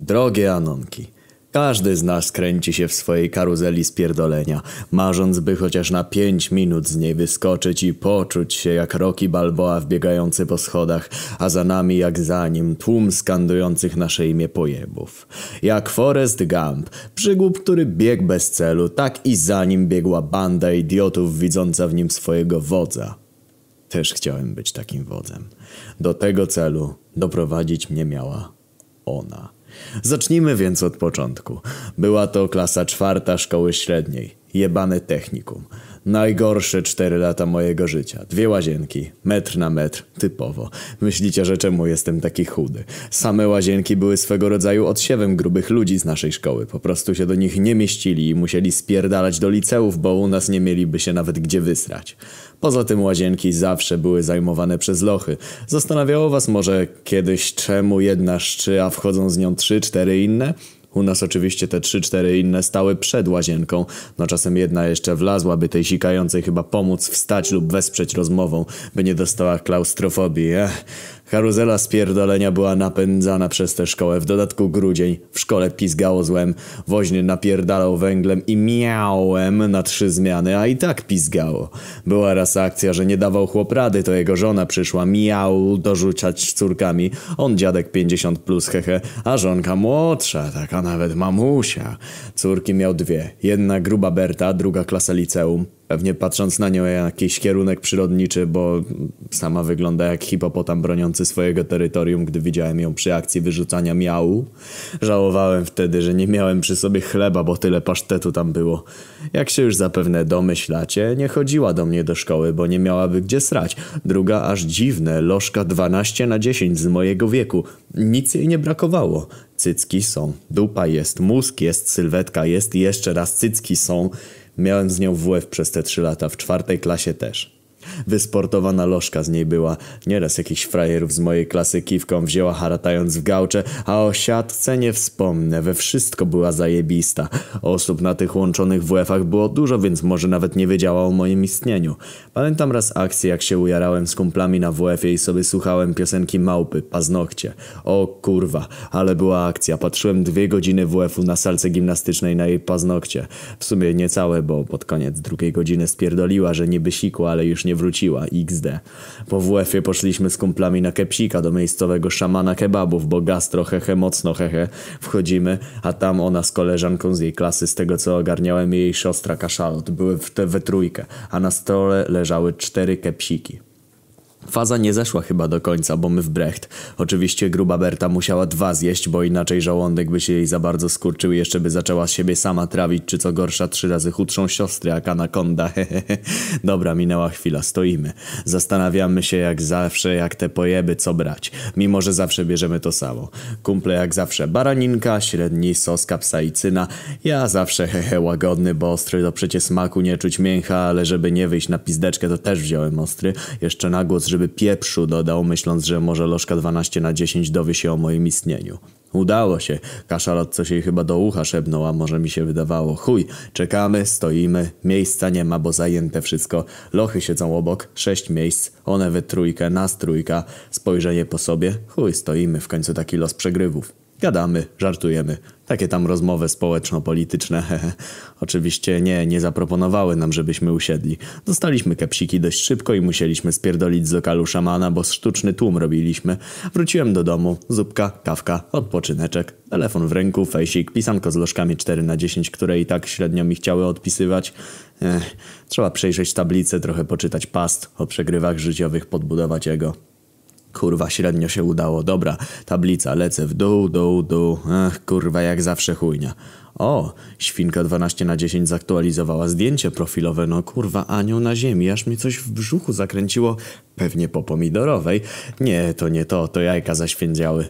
Drogie Anonki, każdy z nas kręci się w swojej karuzeli spierdolenia, marząc by chociaż na pięć minut z niej wyskoczyć i poczuć się jak Rocky Balboa wbiegający po schodach, a za nami jak za nim tłum skandujących nasze imię pojebów. Jak Forrest Gump, przygłup, który biegł bez celu, tak i za nim biegła banda idiotów widząca w nim swojego wodza. Też chciałem być takim wodzem. Do tego celu doprowadzić mnie miała ona. Zacznijmy więc od początku. Była to klasa czwarta szkoły średniej. Jebane technikum. Najgorsze cztery lata mojego życia. Dwie łazienki, metr na metr, typowo. Myślicie, że czemu jestem taki chudy? Same łazienki były swego rodzaju odsiewem grubych ludzi z naszej szkoły. Po prostu się do nich nie mieścili i musieli spierdalać do liceów, bo u nas nie mieliby się nawet gdzie wysrać. Poza tym łazienki zawsze były zajmowane przez lochy. Zastanawiało was może kiedyś, czemu jedna szczy, a wchodzą z nią trzy, cztery inne? U nas oczywiście te trzy, cztery inne stały przed łazienką. No czasem jedna jeszcze wlazłaby tej sikającej chyba pomóc wstać lub wesprzeć rozmową, by nie dostała klaustrofobii. Ech. Karuzela spierdolenia była napędzana przez tę szkołę. W dodatku grudzień. W szkole pizgało złem. Woźny napierdalał węglem i miałem na trzy zmiany, a i tak pizgało. Była raz akcja, że nie dawał chłop rady, to jego żona przyszła miał dorzucać córkami. On dziadek 50 plus hehe, a żonka młodsza, taka nawet mamusia. Córki miał dwie. Jedna gruba Berta, druga klasa liceum. Pewnie patrząc na nią jakiś kierunek przyrodniczy, bo sama wygląda jak hipopotam broniący swojego terytorium, gdy widziałem ją przy akcji wyrzucania miału. Żałowałem wtedy, że nie miałem przy sobie chleba, bo tyle pasztetu tam było. Jak się już zapewne domyślacie, nie chodziła do mnie do szkoły, bo nie miałaby gdzie srać. Druga aż dziwne, lożka 12 na 10 z mojego wieku. Nic jej nie brakowało. Cycki są, dupa jest, mózg jest, sylwetka jest i jeszcze raz cycki są. Miałem z nią WF przez te trzy lata, w czwartej klasie też. Wysportowana lożka z niej była. Nieraz jakichś frajerów z mojej klasy kiwką wzięła haratając w gałcze, a o siatce nie wspomnę, we wszystko była zajebista. Osób na tych łączonych WF-ach było dużo, więc może nawet nie wiedziała o moim istnieniu. Pamiętam raz akcję, jak się ujarałem z kumplami na WF-ie i sobie słuchałem piosenki Małpy, Paznokcie. O kurwa, ale była akcja. Patrzyłem dwie godziny WF-u na salce gimnastycznej na jej paznokcie. W sumie niecałe, bo pod koniec drugiej godziny spierdoliła, że niby sikło, ale już nie wróciła. XD. Po WF-ie poszliśmy z kumplami na kepsika do miejscowego szamana kebabów, bo gastro hehe mocno hehe. Wchodzimy, a tam ona z koleżanką z jej klasy, z tego co ogarniałem jej siostra kaszalot. Były w te we trójkę, a na stole leżały cztery kepsiki. Faza nie zeszła chyba do końca, bo my w Brecht. Oczywiście gruba Berta musiała dwa zjeść, bo inaczej żołądek by się jej za bardzo skurczył i jeszcze by zaczęła siebie sama trawić, czy co gorsza trzy razy chudszą siostrę jak anakonda. Dobra, minęła chwila, stoimy. Zastanawiamy się jak zawsze, jak te pojeby co brać. Mimo, że zawsze bierzemy to samo. Kumple jak zawsze baraninka, średni sos kapsaicyna. Ja zawsze hehe łagodny, bo ostry to przecie smaku nie czuć mięcha, ale żeby nie wyjść na pizdeczkę to też wziąłem ostry. Jeszcze na głos, żeby pieprzu dodał, myśląc, że może lożka 12 na 10 dowie się o moim istnieniu. Udało się. Kaszalot coś jej chyba do ucha szepnął, a może mi się wydawało. Chuj, czekamy, stoimy, miejsca nie ma, bo zajęte wszystko. Lochy siedzą obok, sześć miejsc, one we trójkę, nas trójka. Spojrzenie po sobie, chuj, stoimy, w końcu taki los przegrywów. Gadamy, żartujemy. Takie tam rozmowy społeczno-polityczne. Oczywiście nie, nie zaproponowały nam, żebyśmy usiedli. Dostaliśmy kepsiki dość szybko i musieliśmy spierdolić z lokalu szamana, bo sztuczny tłum robiliśmy. Wróciłem do domu, zupka, kawka, odpoczyneczek, telefon w ręku, fejsik, pisanko z lożkami 4 na 10 które i tak średnio mi chciały odpisywać. Ech, trzeba przejrzeć tablicę, trochę poczytać past o przegrywach życiowych, podbudować jego. Kurwa, średnio się udało. Dobra, tablica, lecę w dół, dół, dół. Ach, kurwa, jak zawsze chujnia. O, świnka 12 na 10 zaktualizowała zdjęcie profilowe. No kurwa, anioł na ziemi, aż mnie coś w brzuchu zakręciło. Pewnie po pomidorowej. Nie, to nie to, to jajka zaświędziały.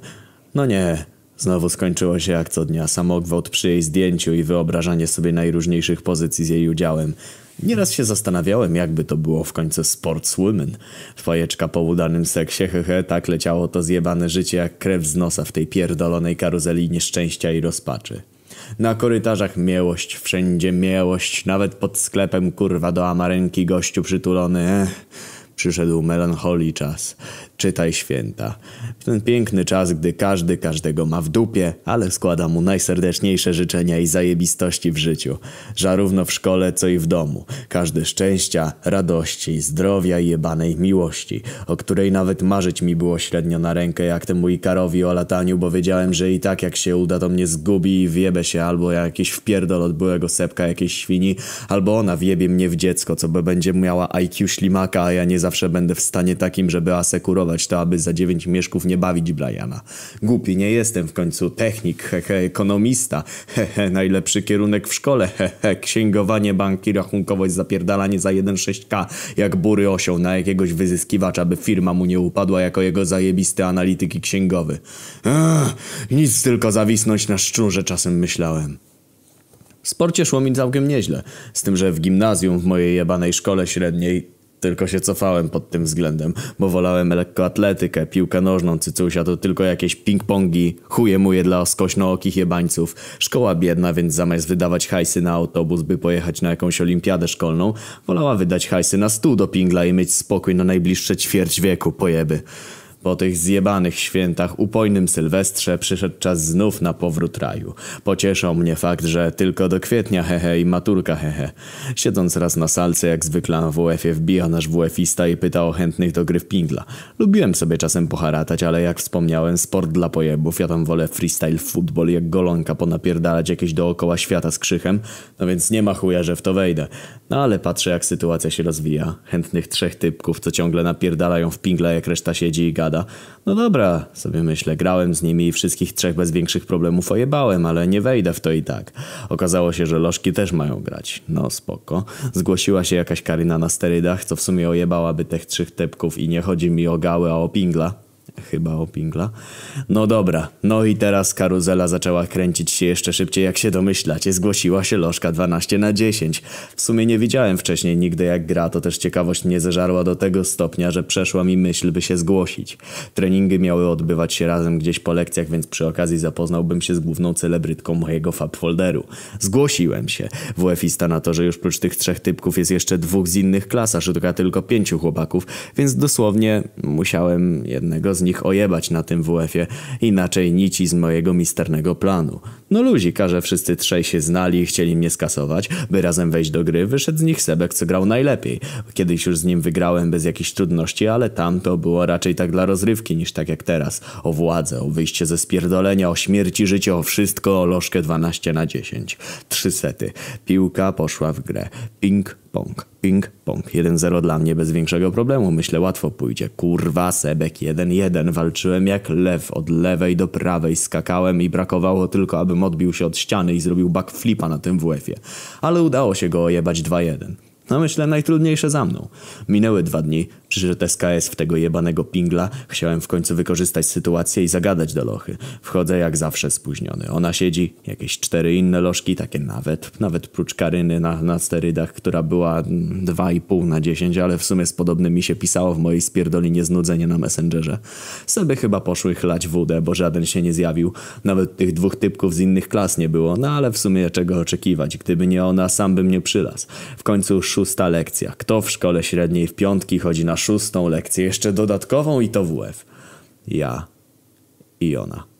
No nie, znowu skończyło się jak co dnia. Samogwałt przy jej zdjęciu i wyobrażanie sobie najróżniejszych pozycji z jej udziałem. Nieraz się zastanawiałem, jakby to było w końcu sportswomen. Fajeczka po udanym seksie, hehe, tak leciało to zjebane życie jak krew z nosa w tej pierdolonej karuzeli nieszczęścia i rozpaczy. Na korytarzach miłość, wszędzie miłość, nawet pod sklepem kurwa do amarenki gościu przytulony, ech. Przyszedł melancholii czas. Czytaj święta. Ten piękny czas, gdy każdy każdego ma w dupie, ale składa mu najserdeczniejsze życzenia i zajebistości w życiu. Zarówno w szkole, co i w domu. Każde szczęścia, radości, zdrowia i jebanej miłości, o której nawet marzyć mi było średnio na rękę, jak temu Ikarowi o lataniu, bo wiedziałem, że i tak jak się uda, to mnie zgubi i wiebie się albo jakiś wpierdol od byłego sepka jakiejś świni, albo ona wiebie mnie w dziecko, co by będzie miała IQ ślimaka, a ja nie zawsze będę w stanie takim, żeby asekurować to, aby za dziewięć mieszków nie bawić Briana. Głupi nie jestem w końcu, technik, hehe, ekonomista, hehe, najlepszy kierunek w szkole, hehe, księgowanie, banki, rachunkowość, zapierdalanie za 1,6k, jak bury osioł na jakiegoś wyzyskiwacza, by firma mu nie upadła jako jego zajebisty analityk i księgowy. Ech, nic tylko zawisnąć na szczurze czasem myślałem. W sporcie szło mi całkiem nieźle, z tym, że w gimnazjum w mojej jebanej szkole średniej tylko się cofałem pod tym względem, bo wolałem lekkoatletykę, piłkę nożną, cycusia to tylko jakieś ping-pongi, chuje muje dla skośnookich jebańców. Szkoła biedna, więc zamiast wydawać hajsy na autobus, by pojechać na jakąś olimpiadę szkolną, wolała wydać hajsy na stół do pingla i mieć spokój na najbliższe ćwierć wieku, pojeby. Po tych zjebanych świętach, upojnym Sylwestrze przyszedł czas znów na powrót raju. Pocieszał mnie fakt, że tylko do kwietnia hehe i maturka hehe. Siedząc raz na salce, jak zwykle na WF-ie wbija nasz WF-ista i pyta o chętnych do gry w pingla. Lubiłem sobie czasem poharatać, ale jak wspomniałem, sport dla pojebów, ja tam wolę freestyle football jak golonka ponapierdalać jakieś dookoła świata z krzychem, no więc nie ma chuja, że w to wejdę. No ale patrzę jak sytuacja się rozwija. Chętnych trzech typków, co ciągle napierdalają w pingla jak reszta siedzi i gada. No dobra, sobie myślę, grałem z nimi i wszystkich trzech bez większych problemów ojebałem, ale nie wejdę w to i tak. Okazało się, że lożki też mają grać. No spoko. Zgłosiła się jakaś Karyna na sterydach, co w sumie ojebałaby tych trzech typków i nie chodzi mi o gały, a o pingla. Chyba o pingla. No dobra, no i teraz karuzela zaczęła kręcić się jeszcze szybciej, jak się domyślacie. Zgłosiła się lożka 12 na 10. W sumie nie widziałem wcześniej nigdy jak gra, to też ciekawość mnie zeżarła do tego stopnia, że przeszła mi myśl, by się zgłosić. Treningi miały odbywać się razem gdzieś po lekcjach, więc przy okazji zapoznałbym się z główną celebrytką mojego fab folderu. Zgłosiłem się. WF-ista na to, że już prócz tych trzech typków jest jeszcze dwóch z innych klas, a szuka tylko pięciu chłopaków, więc dosłownie musiałem jednego z nich nich ojebać na tym WF-ie, inaczej nici z mojego misternego planu. No luzika, że wszyscy trzej się znali i chcieli mnie skasować, by razem wejść do gry, wyszedł z nich Sebek, co grał najlepiej. Kiedyś już z nim wygrałem bez jakichś trudności, ale tam to było raczej tak dla rozrywki niż tak jak teraz. O władzę, o wyjście ze spierdolenia, o śmierci, życie, o wszystko, o lożkę 12 na 10. Trzy sety. Piłka poszła w grę. Ping, pong, ping, pong. 1-0 dla mnie bez większego problemu. Myślę, łatwo pójdzie. Kurwa, Sebek 1-1. Walczyłem jak lew. Od lewej do prawej skakałem i brakowało tylko, abym odbił się od ściany i zrobił backflipa na tym WF-ie. Ale udało się go ojebać 2-1. No myślę, najtrudniejsze za mną. Minęły dwa dni, przyszedł SKS w tego jebanego pingla. Chciałem w końcu wykorzystać sytuację i zagadać do lochy. Wchodzę jak zawsze spóźniony. Ona siedzi, jakieś cztery inne lożki, takie nawet, nawet prócz Karyny na, na sterydach, która była 2,5 na 10, ale w sumie z podobnymi się pisało w mojej spierdolinie znudzenie na Messengerze. Sobie chyba poszły chlać wódę, bo żaden się nie zjawił. Nawet tych dwóch typków z innych klas nie było, no ale w sumie czego oczekiwać. Gdyby nie ona, sam bym nie przylas. W końcu szósta lekcja. Kto w szkole średniej w piątki chodzi na szóstą lekcję, jeszcze dodatkową i to WF? Ja i ona.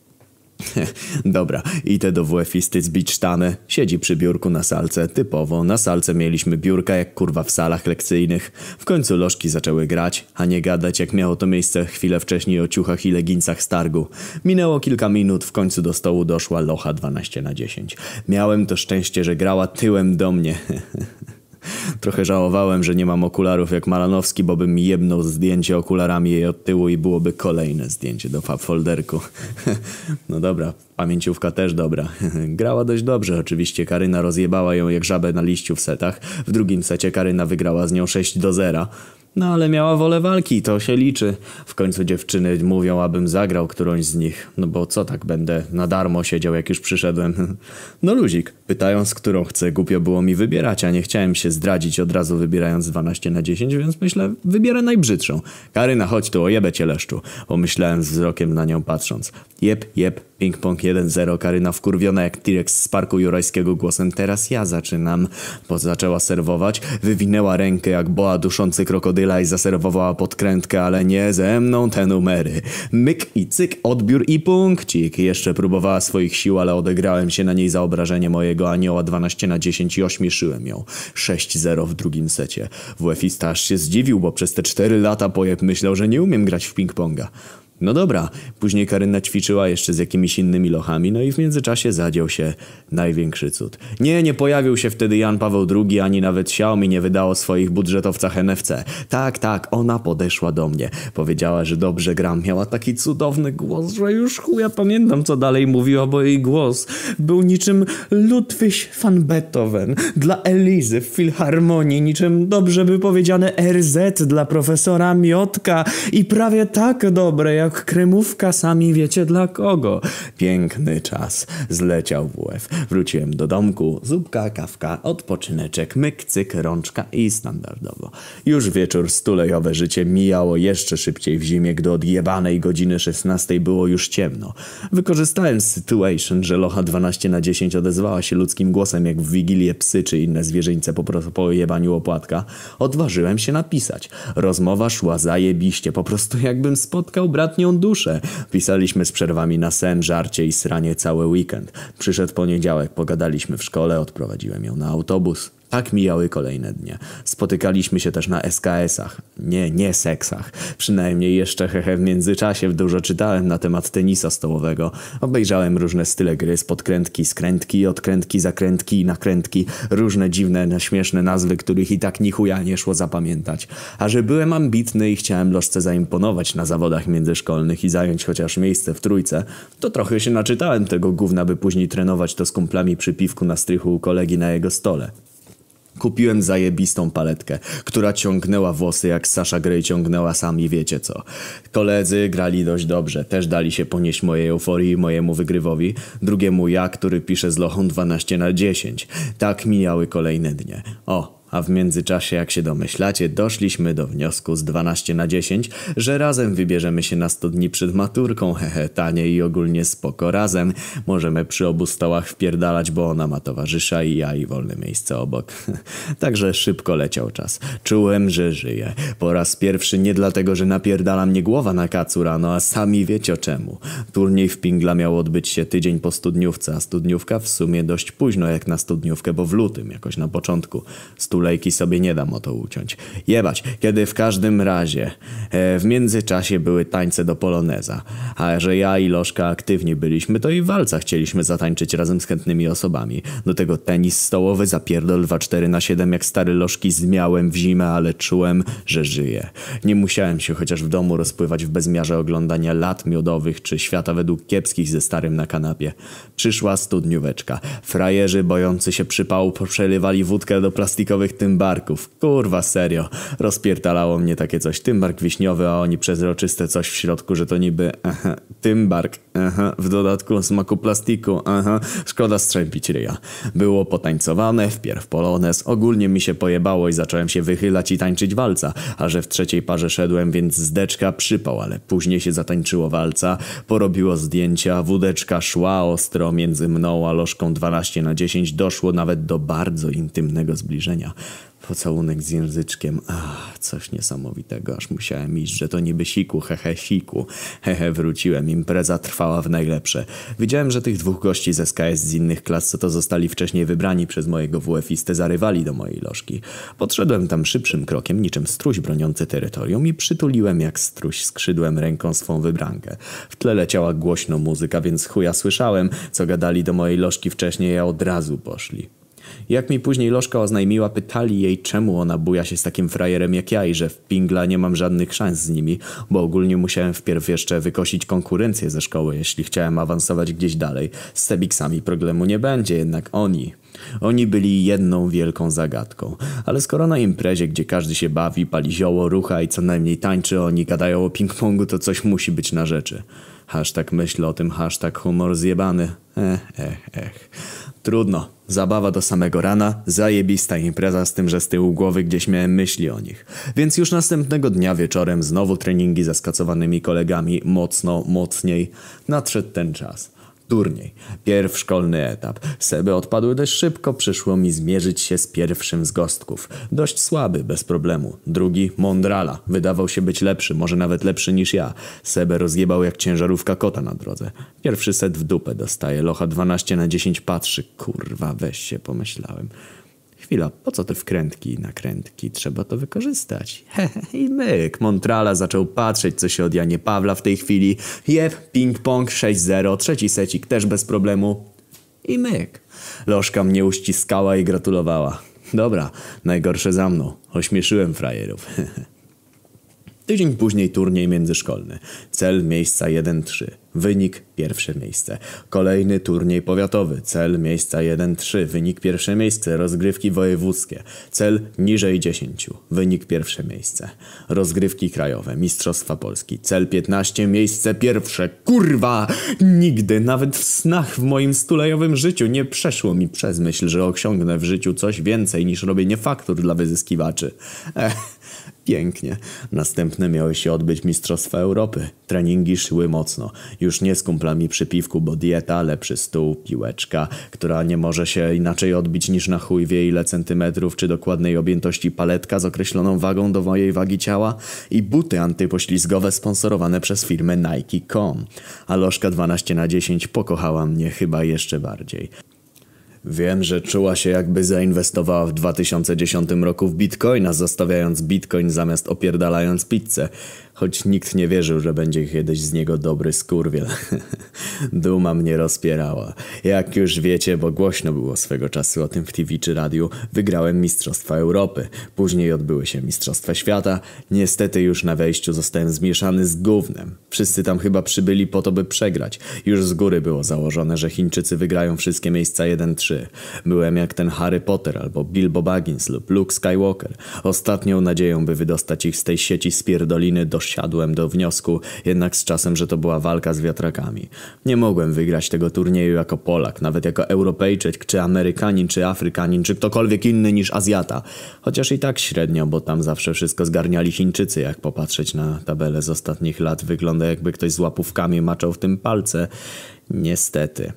Dobra, idę do WF-isty zbić sztamę. Siedzi przy biurku na salce. Typowo, na salce mieliśmy biurka jak kurwa w salach lekcyjnych. W końcu lożki zaczęły grać, a nie gadać jak miało to miejsce chwilę wcześniej o ciuchach i legincach z targu. Minęło kilka minut, w końcu do stołu doszła locha 12 na 10. Miałem to szczęście, że grała tyłem do mnie. Trochę żałowałem, że nie mam okularów jak Malanowski, bo bym jebnął zdjęcie okularami jej od tyłu i byłoby kolejne zdjęcie do folderku. no dobra, pamięciówka też dobra. Grała dość dobrze, oczywiście Karyna rozjebała ją jak żabę na liściu w setach. W drugim secie Karyna wygrała z nią 6 do 0. No ale miała wolę walki, to się liczy. W końcu dziewczyny mówią, abym zagrał którąś z nich. No bo co tak będę na darmo siedział, jak już przyszedłem. No luzik. Pytają, z którą chcę. Głupio było mi wybierać, a nie chciałem się zdradzić od razu wybierając 12 na 10, więc myślę, wybierę najbrzydszą. Karyna, chodź tu, ojebę cię leszczu. Pomyślałem z wzrokiem na nią patrząc. Jep, jep, Ping-pong 1-0, Karyna wkurwiona jak T-Rex z parku jurajskiego głosem Teraz ja zaczynam. Bo zaczęła serwować, wywinęła rękę jak boa duszący krokodyla i zaserwowała podkrętkę, ale nie ze mną te numery. Myk i cyk, odbiór i punkcik. Jeszcze próbowała swoich sił, ale odegrałem się na niej za obrażenie mojego anioła 12 na 10 i ośmieszyłem ją. 6-0 w drugim secie. WF-ista aż się zdziwił, bo przez te 4 lata pojeb myślał, że nie umiem grać w ping-ponga. No dobra, później Karyna ćwiczyła jeszcze z jakimiś innymi lochami, no i w międzyczasie zadział się największy cud. Nie, nie pojawił się wtedy Jan Paweł II, ani nawet Xiaomi nie wydało swoich budżetowcach NFC. Tak, tak, ona podeszła do mnie. Powiedziała, że dobrze gram. Miała taki cudowny głos, że już chuja pamiętam, co dalej mówiła, bo jej głos był niczym Ludwig van Beethoven dla Elizy w Filharmonii, niczym dobrze by powiedziane RZ dla profesora Miotka i prawie tak dobre jak jak kremówka, sami wiecie dla kogo. Piękny czas. Zleciał WF. Wróciłem do domku. Zupka, kawka, odpoczyneczek, myk, cyk, rączka i standardowo. Już wieczór, stulejowe życie mijało jeszcze szybciej w zimie, gdy od jebanej godziny 16 było już ciemno. Wykorzystałem situation, że locha 12 na 10 odezwała się ludzkim głosem jak w wigilię psy czy inne zwierzyńce po, po jebaniu opłatka. Odważyłem się napisać. Rozmowa szła zajebiście, po prostu jakbym spotkał brat ostatnią duszę. Pisaliśmy z przerwami na sen, żarcie i sranie cały weekend. Przyszedł poniedziałek, pogadaliśmy w szkole, odprowadziłem ją na autobus. Tak mijały kolejne dnie. Spotykaliśmy się też na SKS-ach. Nie, nie seksach. Przynajmniej jeszcze hehe w międzyczasie dużo czytałem na temat tenisa stołowego. Obejrzałem różne style gry, podkrętki, skrętki, odkrętki, zakrętki i nakrętki. Różne dziwne, śmieszne nazwy, których i tak ni chuja nie szło zapamiętać. A że byłem ambitny i chciałem lożce zaimponować na zawodach międzyszkolnych i zająć chociaż miejsce w trójce, to trochę się naczytałem tego gówna, by później trenować to z kumplami przy piwku na strychu u kolegi na jego stole. Kupiłem zajebistą paletkę, która ciągnęła włosy jak Sasha Grey ciągnęła sami wiecie co. Koledzy grali dość dobrze, też dali się ponieść mojej euforii i mojemu wygrywowi. Drugiemu ja, który pisze z lochą 12 na 10. Tak mijały kolejne dnie. O, a w międzyczasie, jak się domyślacie, doszliśmy do wniosku z 12 na 10, że razem wybierzemy się na 100 dni przed maturką, hehe, tanie i ogólnie spoko razem. Możemy przy obu stołach wpierdalać, bo ona ma towarzysza i ja i wolne miejsce obok. Także szybko leciał czas. Czułem, że żyję. Po raz pierwszy nie dlatego, że napierdala mnie głowa na kacu rano, a sami wiecie o czemu. Turniej w Pingla miał odbyć się tydzień po studniówce, a studniówka w sumie dość późno jak na studniówkę, bo w lutym, jakoś na początku. Stu Lejki sobie nie dam o to uciąć. Jebać, kiedy w każdym razie e, w międzyczasie były tańce do poloneza. A że ja i Lożka aktywni byliśmy, to i walca chcieliśmy zatańczyć razem z chętnymi osobami. Do tego tenis stołowy, zapierdol 2-4 na 7 jak stary Lożki zmiałem w zimę, ale czułem, że żyję. Nie musiałem się chociaż w domu rozpływać w bezmiarze oglądania lat miodowych czy świata według kiepskich ze starym na kanapie. Przyszła studnióweczka. Frajerzy bojący się przypału przelewali wódkę do plastikowych tych tymbarków. Kurwa, serio. Rozpierdalało mnie takie coś. Tymbark wiśniowy, a oni przezroczyste coś w środku, że to niby aha, tymbark. Aha, w dodatku smaku plastiku. Aha, szkoda strzępić ryja. Było potańcowane, wpierw polonez. Ogólnie mi się pojebało i zacząłem się wychylać i tańczyć walca. A że w trzeciej parze szedłem, więc zdeczka przypał, ale później się zatańczyło walca, porobiło zdjęcia, wódeczka szła ostro między mną a lożką 12 na 10 doszło nawet do bardzo intymnego zbliżenia. Pocałunek z języczkiem. Ach, coś niesamowitego, aż musiałem iść, że to niby siku, hehe, siku. Hehe, wróciłem, impreza trwała w najlepsze. Widziałem, że tych dwóch gości z SKS z innych klas, co to zostali wcześniej wybrani przez mojego WF-istę, zarywali do mojej lożki. Podszedłem tam szybszym krokiem, niczym struś broniący terytorium i przytuliłem jak struś skrzydłem ręką swą wybrankę. W tle leciała głośno muzyka, więc chuja słyszałem, co gadali do mojej lożki wcześniej, a od razu poszli. Jak mi później Lożka oznajmiła, pytali jej czemu ona buja się z takim frajerem jak ja i że w Pingla nie mam żadnych szans z nimi, bo ogólnie musiałem wpierw jeszcze wykosić konkurencję ze szkoły, jeśli chciałem awansować gdzieś dalej. Z Sebiksami problemu nie będzie, jednak oni... Oni byli jedną wielką zagadką. Ale skoro na imprezie, gdzie każdy się bawi, pali zioło, rucha i co najmniej tańczy, oni gadają o ping-pongu, to coś musi być na rzeczy. Hashtag myśl o tym, hashtag humor zjebany. Ech, ech, ech. Trudno. Zabawa do samego rana, zajebista impreza z tym, że z tyłu głowy gdzieś miałem myśli o nich. Więc już następnego dnia wieczorem znowu treningi ze skacowanymi kolegami, mocno, mocniej. Nadszedł ten czas. Turniej. Pierw szkolny etap. Seby odpadły dość szybko, przyszło mi zmierzyć się z pierwszym z gostków. Dość słaby, bez problemu. Drugi, Mondrala. Wydawał się być lepszy, może nawet lepszy niż ja. Sebę rozjebał jak ciężarówka kota na drodze. Pierwszy set w dupę dostaje, locha 12 na 10 patrzy. Kurwa, weź się, pomyślałem. Chwila, po co te wkrętki i nakrętki? Trzeba to wykorzystać. I myk. Montrala zaczął patrzeć, co się od Janie Pawla w tej chwili. Jeb, ping-pong 6-0, trzeci secik też bez problemu. I myk. Lożka mnie uściskała i gratulowała. Dobra, najgorsze za mną. Ośmieszyłem frajerów. Tydzień później turniej międzyszkolny. Cel miejsca 1-3. Wynik pierwsze miejsce. Kolejny turniej powiatowy. Cel miejsca 1-3. Wynik pierwsze miejsce. Rozgrywki wojewódzkie. Cel niżej 10. Wynik pierwsze miejsce. Rozgrywki krajowe. Mistrzostwa Polski. Cel 15. Miejsce pierwsze. Kurwa! Nigdy, nawet w snach w moim stulejowym życiu nie przeszło mi przez myśl, że osiągnę w życiu coś więcej niż robienie faktur dla wyzyskiwaczy. Ech. Pięknie. Następne miały się odbyć Mistrzostwa Europy. Treningi szły mocno. Już nie z kumplami przy piwku, bo dieta, lepszy stół, piłeczka, która nie może się inaczej odbić niż na chuj wie ile centymetrów, czy dokładnej objętości paletka z określoną wagą do mojej wagi ciała i buty antypoślizgowe sponsorowane przez firmę Nike.com. A lożka 12 na 10 pokochała mnie chyba jeszcze bardziej. Wiem, że czuła się jakby zainwestowała w 2010 roku w bitcoina, zostawiając bitcoin zamiast opierdalając pizzę. Choć nikt nie wierzył, że będzie kiedyś z niego dobry skurwiel. Duma mnie rozpierała. Jak już wiecie, bo głośno było swego czasu o tym w TV czy radiu, wygrałem Mistrzostwa Europy. Później odbyły się Mistrzostwa Świata. Niestety już na wejściu zostałem zmieszany z gównem. Wszyscy tam chyba przybyli po to, by przegrać. Już z góry było założone, że Chińczycy wygrają wszystkie miejsca 1-3. Byłem jak ten Harry Potter albo Bilbo Baggins lub Luke Skywalker. Ostatnią nadzieją, by wydostać ich z tej sieci spierdoliny do doszedłem do wniosku jednak z czasem, że to była walka z wiatrakami. Nie mogłem wygrać tego turnieju jako Polak, nawet jako Europejczyk, czy Amerykanin, czy Afrykanin, czy ktokolwiek inny niż Azjata. Chociaż i tak średnio, bo tam zawsze wszystko zgarniali Chińczycy, jak popatrzeć na tabelę z ostatnich lat. Wygląda jakby ktoś z łapówkami maczał w tym palce. Niestety.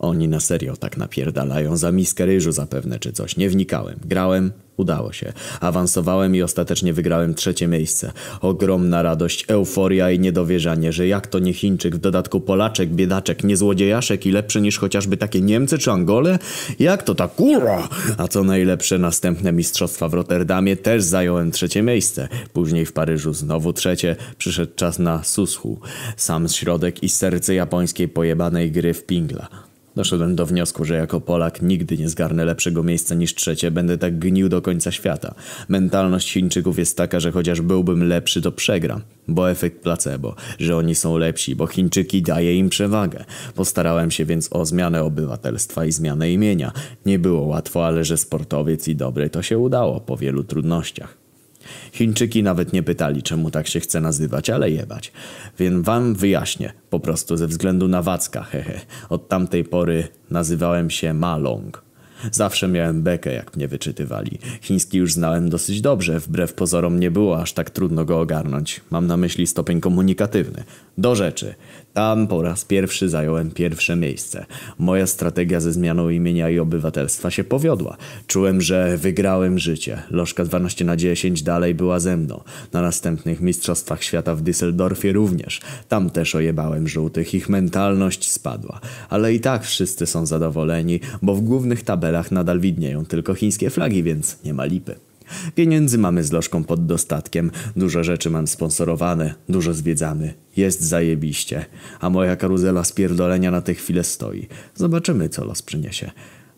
Oni na serio tak napierdalają za miskę ryżu zapewne czy coś. Nie wnikałem. Grałem, Udało się. Awansowałem i ostatecznie wygrałem trzecie miejsce. Ogromna radość, euforia i niedowierzanie, że jak to nie Chińczyk, w dodatku Polaczek, biedaczek, nie złodziejaszek i lepszy niż chociażby takie Niemcy czy Angole? Jak to ta kurwa? A co najlepsze, następne mistrzostwa w Rotterdamie też zająłem trzecie miejsce. Później w Paryżu znowu trzecie. Przyszedł czas na Sushu. Sam środek i serce japońskiej pojebanej gry w pingla. Doszedłem do wniosku, że jako Polak nigdy nie zgarnę lepszego miejsca niż trzecie, będę tak gnił do końca świata. Mentalność Chińczyków jest taka, że chociaż byłbym lepszy, to przegram. Bo efekt placebo, że oni są lepsi, bo Chińczyki daje im przewagę. Postarałem się więc o zmianę obywatelstwa i zmianę imienia. Nie było łatwo, ale że sportowiec i dobry to się udało po wielu trudnościach. Chińczyki nawet nie pytali, czemu tak się chce nazywać, ale jebać. Więc wam wyjaśnię, po prostu ze względu na Wacka, hehe. Od tamtej pory nazywałem się Malong. Zawsze miałem bekę, jak mnie wyczytywali. Chiński już znałem dosyć dobrze, wbrew pozorom nie było aż tak trudno go ogarnąć. Mam na myśli stopień komunikatywny. Do rzeczy. Tam po raz pierwszy zająłem pierwsze miejsce. Moja strategia ze zmianą imienia i obywatelstwa się powiodła. Czułem, że wygrałem życie. Lożka 12 na 10 dalej była ze mną. Na następnych Mistrzostwach Świata w Düsseldorfie również. Tam też ojebałem żółtych. Ich mentalność spadła. Ale i tak wszyscy są zadowoleni, bo w głównych tabelach nadal widnieją tylko chińskie flagi, więc nie ma lipy. Pieniędzy mamy z lożką pod dostatkiem, dużo rzeczy mam sponsorowane, dużo zwiedzamy. Jest zajebiście, a moja karuzela spierdolenia na tę chwilę stoi. Zobaczymy, co los przyniesie.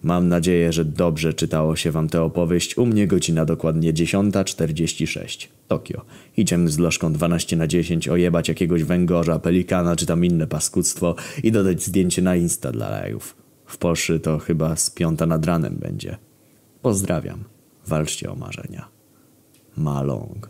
Mam nadzieję, że dobrze czytało się wam tę opowieść. U mnie godzina dokładnie 10.46. Tokio. Idziemy z lożką 12 na 10 ojebać jakiegoś węgorza, pelikana czy tam inne paskudztwo i dodać zdjęcie na Insta dla lajów. W Poszy to chyba z piąta nad ranem będzie. Pozdrawiam. Walczcie o marzenia. Malong.